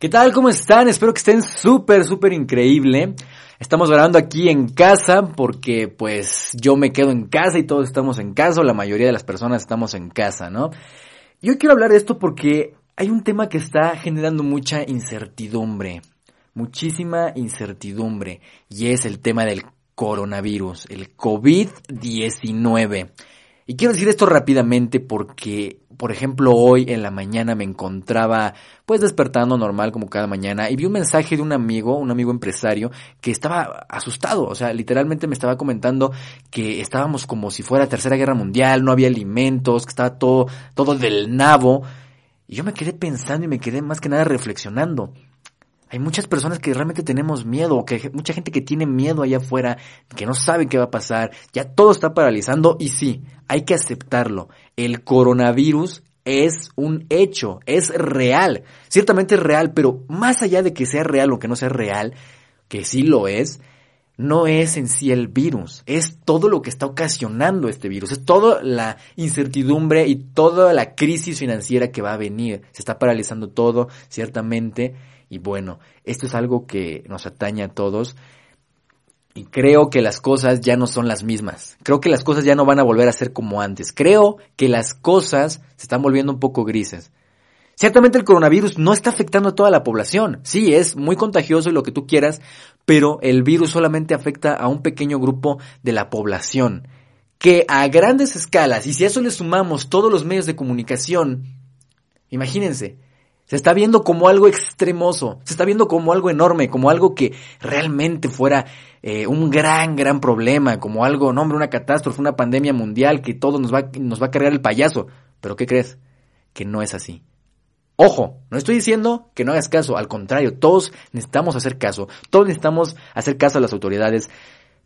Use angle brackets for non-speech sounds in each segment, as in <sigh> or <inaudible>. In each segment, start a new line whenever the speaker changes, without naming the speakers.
¿Qué tal? ¿Cómo están? Espero que estén súper, súper increíble. Estamos grabando aquí en casa porque pues yo me quedo en casa y todos estamos en casa, o la mayoría de las personas estamos en casa, ¿no? Yo quiero hablar de esto porque hay un tema que está generando mucha incertidumbre, muchísima incertidumbre, y es el tema del coronavirus, el COVID-19. Y quiero decir esto rápidamente porque, por ejemplo, hoy en la mañana me encontraba pues despertando normal como cada mañana y vi un mensaje de un amigo, un amigo empresario, que estaba asustado, o sea, literalmente me estaba comentando que estábamos como si fuera Tercera Guerra Mundial, no había alimentos, que estaba todo, todo del nabo. Y yo me quedé pensando y me quedé más que nada reflexionando. Hay muchas personas que realmente tenemos miedo, que mucha gente que tiene miedo allá afuera, que no sabe qué va a pasar, ya todo está paralizando y sí, hay que aceptarlo. El coronavirus es un hecho, es real, ciertamente es real, pero más allá de que sea real o que no sea real, que sí lo es, no es en sí el virus, es todo lo que está ocasionando este virus, es toda la incertidumbre y toda la crisis financiera que va a venir. Se está paralizando todo, ciertamente, y bueno, esto es algo que nos atañe a todos. Y creo que las cosas ya no son las mismas. Creo que las cosas ya no van a volver a ser como antes. Creo que las cosas se están volviendo un poco grises. Ciertamente el coronavirus no está afectando a toda la población. Sí, es muy contagioso y lo que tú quieras, pero el virus solamente afecta a un pequeño grupo de la población. Que a grandes escalas, y si a eso le sumamos todos los medios de comunicación, imagínense, se está viendo como algo extremoso, se está viendo como algo enorme, como algo que realmente fuera eh, un gran, gran problema, como algo, no hombre, una catástrofe, una pandemia mundial que todo nos va, nos va a cargar el payaso. Pero ¿qué crees? Que no es así. Ojo, no estoy diciendo que no hagas caso, al contrario, todos necesitamos hacer caso, todos necesitamos hacer caso a las autoridades,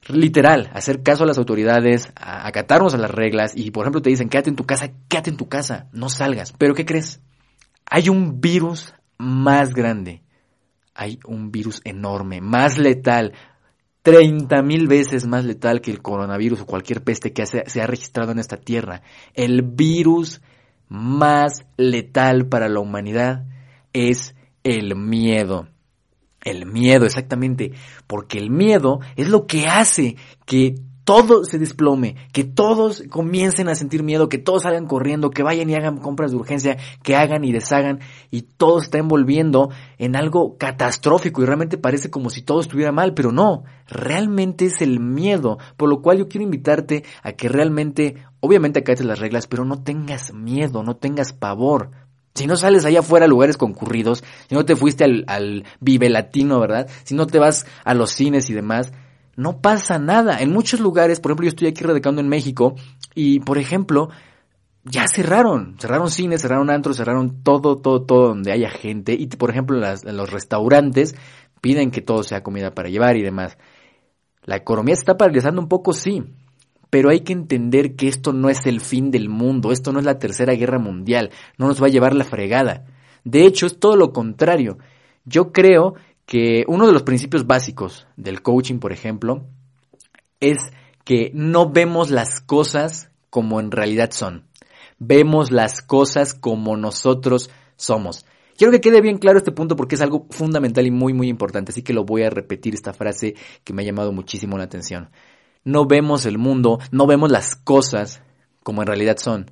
literal, hacer caso a las autoridades, acatarnos a las reglas y por ejemplo te dicen quédate en tu casa, quédate en tu casa, no salgas. Pero ¿qué crees? Hay un virus más grande. Hay un virus enorme, más letal, 30 mil veces más letal que el coronavirus o cualquier peste que se ha registrado en esta tierra. El virus más letal para la humanidad es el miedo. El miedo, exactamente, porque el miedo es lo que hace que todo se desplome, que todos comiencen a sentir miedo, que todos salgan corriendo, que vayan y hagan compras de urgencia, que hagan y deshagan y todo está envolviendo en algo catastrófico y realmente parece como si todo estuviera mal, pero no, realmente es el miedo, por lo cual yo quiero invitarte a que realmente, obviamente acates las reglas, pero no tengas miedo, no tengas pavor. Si no sales allá afuera a lugares concurridos, si no te fuiste al, al Vive Latino, ¿verdad? Si no te vas a los cines y demás, no pasa nada. En muchos lugares, por ejemplo, yo estoy aquí radicando en México y, por ejemplo, ya cerraron, cerraron cines, cerraron antros, cerraron todo, todo, todo donde haya gente y, por ejemplo, los restaurantes piden que todo sea comida para llevar y demás. La economía se está paralizando un poco, sí, pero hay que entender que esto no es el fin del mundo, esto no es la tercera guerra mundial, no nos va a llevar la fregada. De hecho, es todo lo contrario. Yo creo que uno de los principios básicos del coaching, por ejemplo, es que no vemos las cosas como en realidad son. Vemos las cosas como nosotros somos. Quiero que quede bien claro este punto porque es algo fundamental y muy muy importante, así que lo voy a repetir esta frase que me ha llamado muchísimo la atención. No vemos el mundo, no vemos las cosas como en realidad son.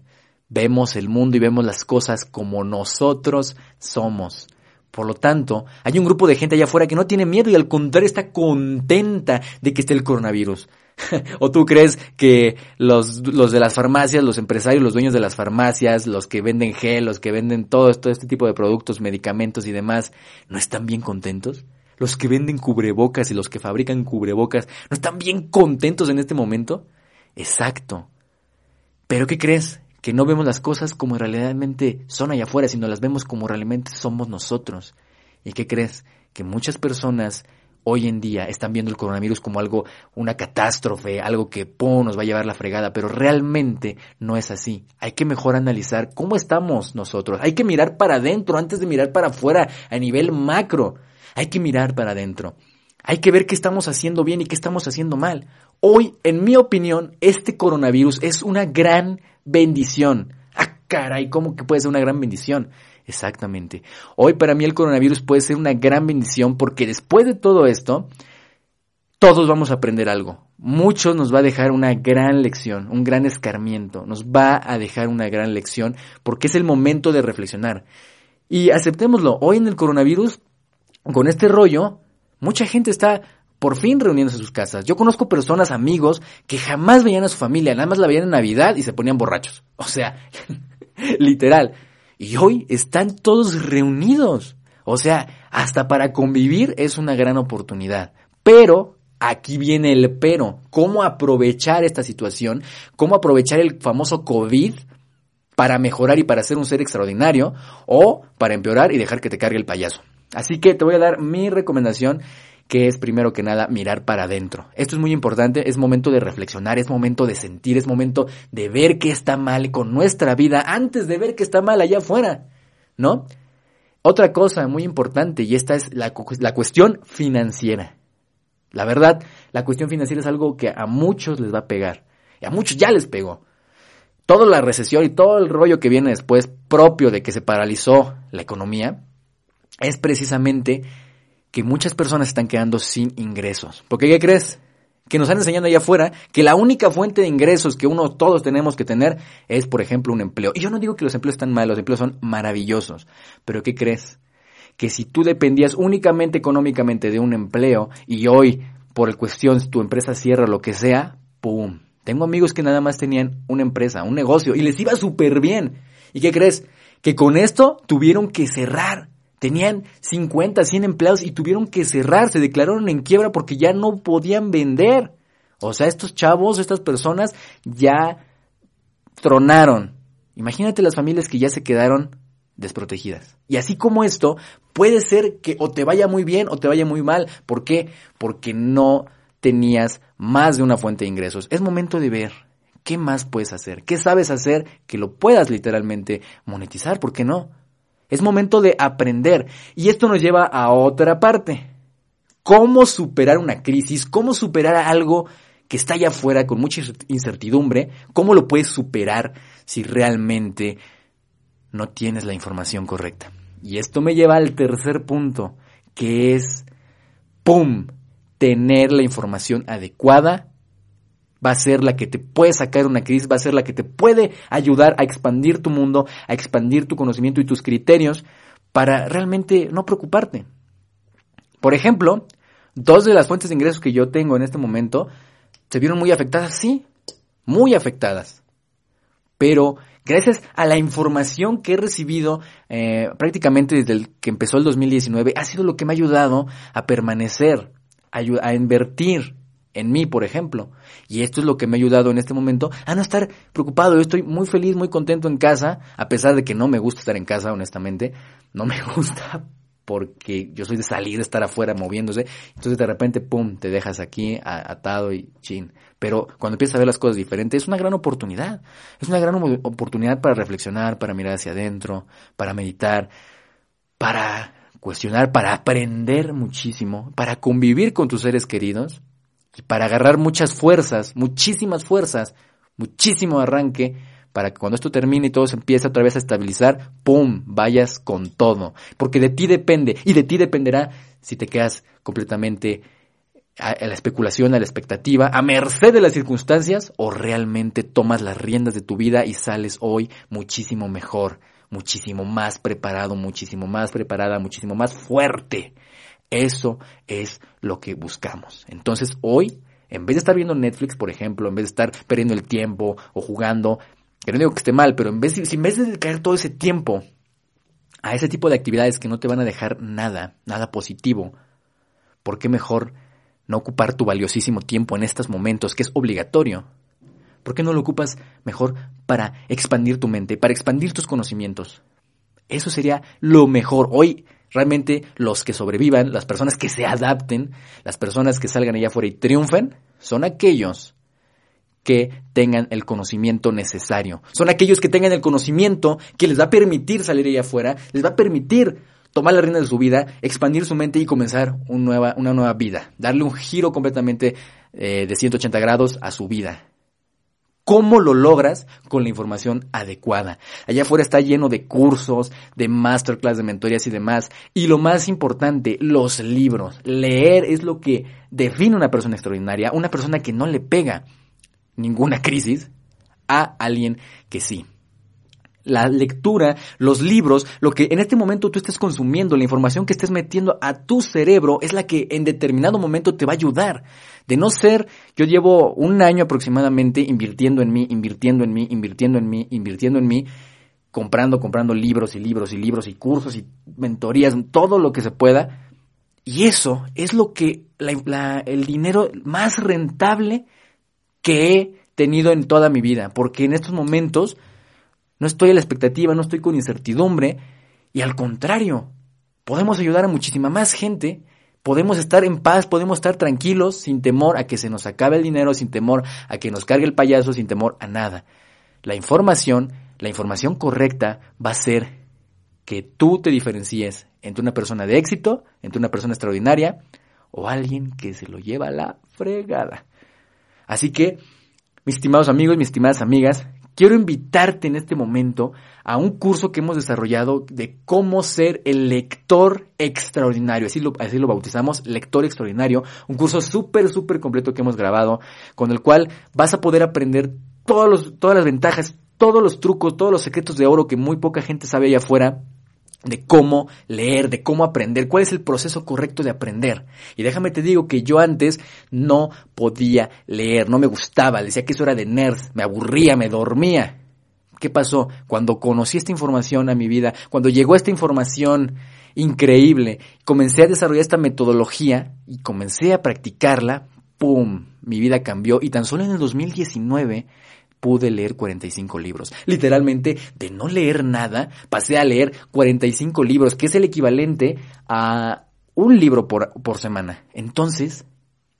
Vemos el mundo y vemos las cosas como nosotros somos. Por lo tanto, hay un grupo de gente allá afuera que no tiene miedo y al contrario está contenta de que esté el coronavirus. <laughs> ¿O tú crees que los, los de las farmacias, los empresarios, los dueños de las farmacias, los que venden gel, los que venden todo, todo este tipo de productos, medicamentos y demás, no están bien contentos? Los que venden cubrebocas y los que fabrican cubrebocas, ¿no están bien contentos en este momento? Exacto. ¿Pero qué crees? Que no vemos las cosas como realmente son allá afuera, sino las vemos como realmente somos nosotros. ¿Y qué crees? Que muchas personas hoy en día están viendo el coronavirus como algo, una catástrofe, algo que ¡pum! nos va a llevar la fregada, pero realmente no es así. Hay que mejor analizar cómo estamos nosotros. Hay que mirar para adentro antes de mirar para afuera a nivel macro. Hay que mirar para adentro. Hay que ver qué estamos haciendo bien y qué estamos haciendo mal. Hoy, en mi opinión, este coronavirus es una gran bendición. Ah, caray, ¿cómo que puede ser una gran bendición? Exactamente. Hoy para mí el coronavirus puede ser una gran bendición porque después de todo esto, todos vamos a aprender algo. Muchos nos va a dejar una gran lección, un gran escarmiento. Nos va a dejar una gran lección porque es el momento de reflexionar. Y aceptémoslo, hoy en el coronavirus, con este rollo, mucha gente está por fin reuniéndose en sus casas. Yo conozco personas, amigos, que jamás veían a su familia, nada más la veían en Navidad y se ponían borrachos. O sea, <laughs> literal. Y hoy están todos reunidos. O sea, hasta para convivir es una gran oportunidad. Pero aquí viene el pero. ¿Cómo aprovechar esta situación? ¿Cómo aprovechar el famoso COVID para mejorar y para ser un ser extraordinario? O para empeorar y dejar que te cargue el payaso. Así que te voy a dar mi recomendación que es primero que nada mirar para adentro. Esto es muy importante, es momento de reflexionar, es momento de sentir, es momento de ver qué está mal con nuestra vida antes de ver qué está mal allá afuera, ¿no? Otra cosa muy importante, y esta es la, la cuestión financiera. La verdad, la cuestión financiera es algo que a muchos les va a pegar, y a muchos ya les pegó. Toda la recesión y todo el rollo que viene después propio de que se paralizó la economía, es precisamente que muchas personas están quedando sin ingresos. Porque, ¿qué crees? Que nos están enseñando allá afuera que la única fuente de ingresos que uno todos tenemos que tener es, por ejemplo, un empleo. Y yo no digo que los empleos están mal, los empleos son maravillosos. Pero ¿qué crees? Que si tú dependías únicamente económicamente de un empleo y hoy, por cuestión, tu empresa cierra lo que sea, ¡pum! Tengo amigos que nada más tenían una empresa, un negocio y les iba súper bien. ¿Y qué crees? Que con esto tuvieron que cerrar Tenían 50, 100 empleados y tuvieron que cerrar, se declararon en quiebra porque ya no podían vender. O sea, estos chavos, estas personas ya tronaron. Imagínate las familias que ya se quedaron desprotegidas. Y así como esto, puede ser que o te vaya muy bien o te vaya muy mal. ¿Por qué? Porque no tenías más de una fuente de ingresos. Es momento de ver qué más puedes hacer, qué sabes hacer que lo puedas literalmente monetizar, ¿por qué no? Es momento de aprender. Y esto nos lleva a otra parte. ¿Cómo superar una crisis? ¿Cómo superar algo que está allá afuera con mucha incertidumbre? ¿Cómo lo puedes superar si realmente no tienes la información correcta? Y esto me lleva al tercer punto, que es, ¡pum!, tener la información adecuada va a ser la que te puede sacar una crisis, va a ser la que te puede ayudar a expandir tu mundo, a expandir tu conocimiento y tus criterios para realmente no preocuparte. Por ejemplo, dos de las fuentes de ingresos que yo tengo en este momento se vieron muy afectadas, sí, muy afectadas. Pero gracias a la información que he recibido eh, prácticamente desde el que empezó el 2019, ha sido lo que me ha ayudado a permanecer, a invertir en mí, por ejemplo. Y esto es lo que me ha ayudado en este momento a no estar preocupado. Yo estoy muy feliz, muy contento en casa, a pesar de que no me gusta estar en casa, honestamente. No me <laughs> gusta porque yo soy de salir, de estar afuera moviéndose. Entonces de repente, pum, te dejas aquí atado y chin. Pero cuando empiezas a ver las cosas diferentes, es una gran oportunidad. Es una gran oportunidad para reflexionar, para mirar hacia adentro, para meditar, para cuestionar, para aprender muchísimo, para convivir con tus seres queridos y para agarrar muchas fuerzas, muchísimas fuerzas, muchísimo arranque, para que cuando esto termine y todo se empiece otra vez a estabilizar, ¡pum!, vayas con todo. Porque de ti depende, y de ti dependerá si te quedas completamente a, la especulación, a la expectativa, a merced de las circunstancias, o realmente tomas las riendas de tu vida y sales hoy muchísimo mejor, muchísimo más preparado, muchísimo más preparada, muchísimo más fuerte. Eso es lo que buscamos. Entonces hoy, en vez de estar viendo Netflix, por ejemplo, en vez de estar perdiendo el tiempo o jugando, que no digo que esté mal, pero en vez, si en vez de dedicar todo ese tiempo a ese tipo de actividades que no te van a dejar nada, nada positivo, ¿por qué mejor no ocupar tu valiosísimo tiempo en estos momentos, que es obligatorio? ¿Por qué no lo ocupas mejor para expandir tu mente, para expandir tus conocimientos? Eso sería lo mejor. Hoy Realmente los que sobrevivan, las personas que se adapten, las personas que salgan allá afuera y triunfen, son aquellos que tengan el conocimiento necesario. Son aquellos que tengan el conocimiento que les va a permitir salir allá afuera, les va a permitir tomar la rienda de su vida, expandir su mente y comenzar nueva, una nueva vida. Darle un giro completamente eh, de 180 grados a su vida. ¿Cómo lo logras? Con la información adecuada. Allá afuera está lleno de cursos, de masterclass, de mentorías y demás. Y lo más importante, los libros. Leer es lo que define una persona extraordinaria, una persona que no le pega ninguna <laughs> crisis a alguien que sí la lectura, los libros, lo que en este momento tú estés consumiendo, la información que estés metiendo a tu cerebro es la que en determinado momento te va a ayudar. De no ser, yo llevo un año aproximadamente invirtiendo en mí, invirtiendo en mí, invirtiendo en mí, invirtiendo en mí, comprando, comprando libros y libros y libros y cursos y mentorías, todo lo que se pueda. Y eso es lo que, el dinero más rentable que he tenido en toda mi vida, porque en estos momentos, no estoy a la expectativa, no estoy con incertidumbre y al contrario, podemos ayudar a muchísima más gente, podemos estar en paz, podemos estar tranquilos sin temor a que se nos acabe el dinero, sin temor a que nos cargue el payaso, sin temor a nada. La información, la información correcta va a ser que tú te diferencies entre una persona de éxito, entre una persona extraordinaria o alguien que se lo lleva a la fregada. Así que, mis estimados amigos, mis estimadas amigas, quiero invitarte en este momento a un curso que hemos desarrollado de cómo ser el lector extraordinario. Así lo, así lo bautizamos, lector extraordinario. Un curso súper, súper completo que hemos grabado, con el cual vas a poder aprender todas las ventajas, todos los trucos, todos los secretos de oro que muy poca gente sabe allá afuera de cómo leer, de cómo aprender, cuál es el proceso correcto de aprender. Y déjame te digo que yo antes no podía leer, no me gustaba, decía que eso era de nerds, me aburría, me dormía. ¿Qué pasó? Cuando conocí esta información a mi vida, cuando llegó esta información increíble, comencé a desarrollar esta metodología y comencé a practicarla, ¡pum! Mi vida cambió y tan solo en el 2019 pude leer 45 libros. Literalmente, de no leer nada, pasé a leer 45 libros, que es el equivalente a un libro por, por semana. Entonces,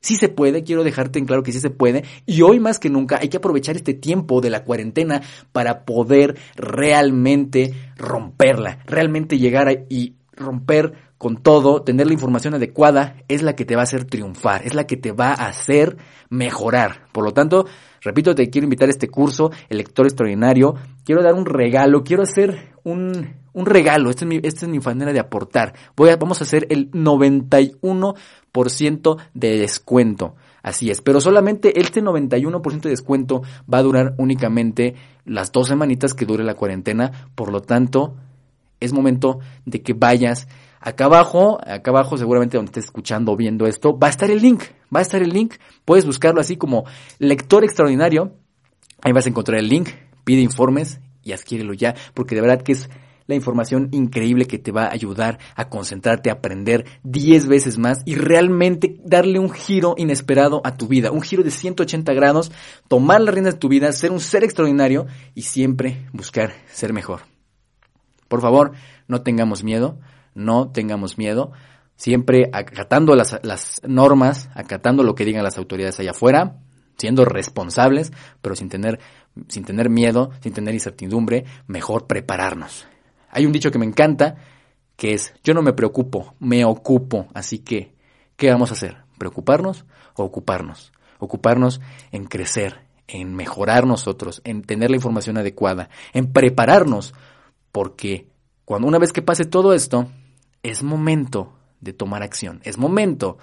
sí se puede, quiero dejarte en claro que sí se puede, y hoy más que nunca hay que aprovechar este tiempo de la cuarentena para poder realmente romperla, realmente llegar a, y romper con todo, tener la información adecuada es la que te va a hacer triunfar, es la que te va a hacer mejorar. Por lo tanto, repito, te quiero invitar a este curso, el lector extraordinario. Quiero dar un regalo, quiero hacer un, un regalo. Esta es, mi, esta es mi manera de aportar. Vamos a hacer el 91% de descuento. Así es, pero solamente este 91% de descuento va a durar únicamente las dos semanitas que dure la cuarentena. Por lo tanto, es momento de que vayas Acá abajo, acá abajo seguramente donde estés escuchando o viendo esto, va a estar el link, va a estar el link, puedes buscarlo así como lector extraordinario, ahí vas a encontrar el link, pide informes y adquiérelo ya, porque de verdad que es la información increíble que te va a ayudar a concentrarte, a aprender 10 veces más y realmente darle un giro inesperado a tu vida, un giro de 180 grados, tomar las riendas de tu vida, ser un ser extraordinario y siempre buscar ser mejor. Por favor, no tengamos miedo, no tengamos miedo, siempre acatando las, las normas, acatando lo que digan las autoridades allá afuera, siendo responsables, pero sin tener, sin tener miedo, sin tener incertidumbre, mejor prepararnos. Hay un dicho que me encanta, que es, yo no me preocupo, me ocupo, así que, ¿qué vamos a hacer? ¿Preocuparnos o ocuparnos? Ocuparnos en crecer, en mejorar nosotros, en tener la información adecuada, en prepararnos, porque cuando una vez que pase todo esto, es momento de tomar acción, es momento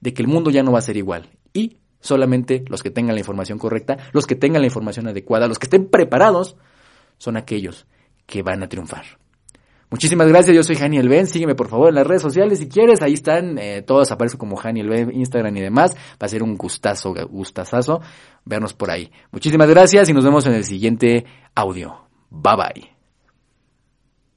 de que el mundo ya no va a ser igual y solamente los que tengan la información correcta, los que tengan la información adecuada, los que estén preparados, son aquellos que van a triunfar. Muchísimas gracias, yo soy Janiel Ben, sígueme por favor en las redes sociales si quieres, ahí están, eh, todos aparecen como Janiel Ben, Instagram y demás, va a ser un gustazo, gustazazo vernos por ahí. Muchísimas gracias y nos vemos en el siguiente audio. Bye bye.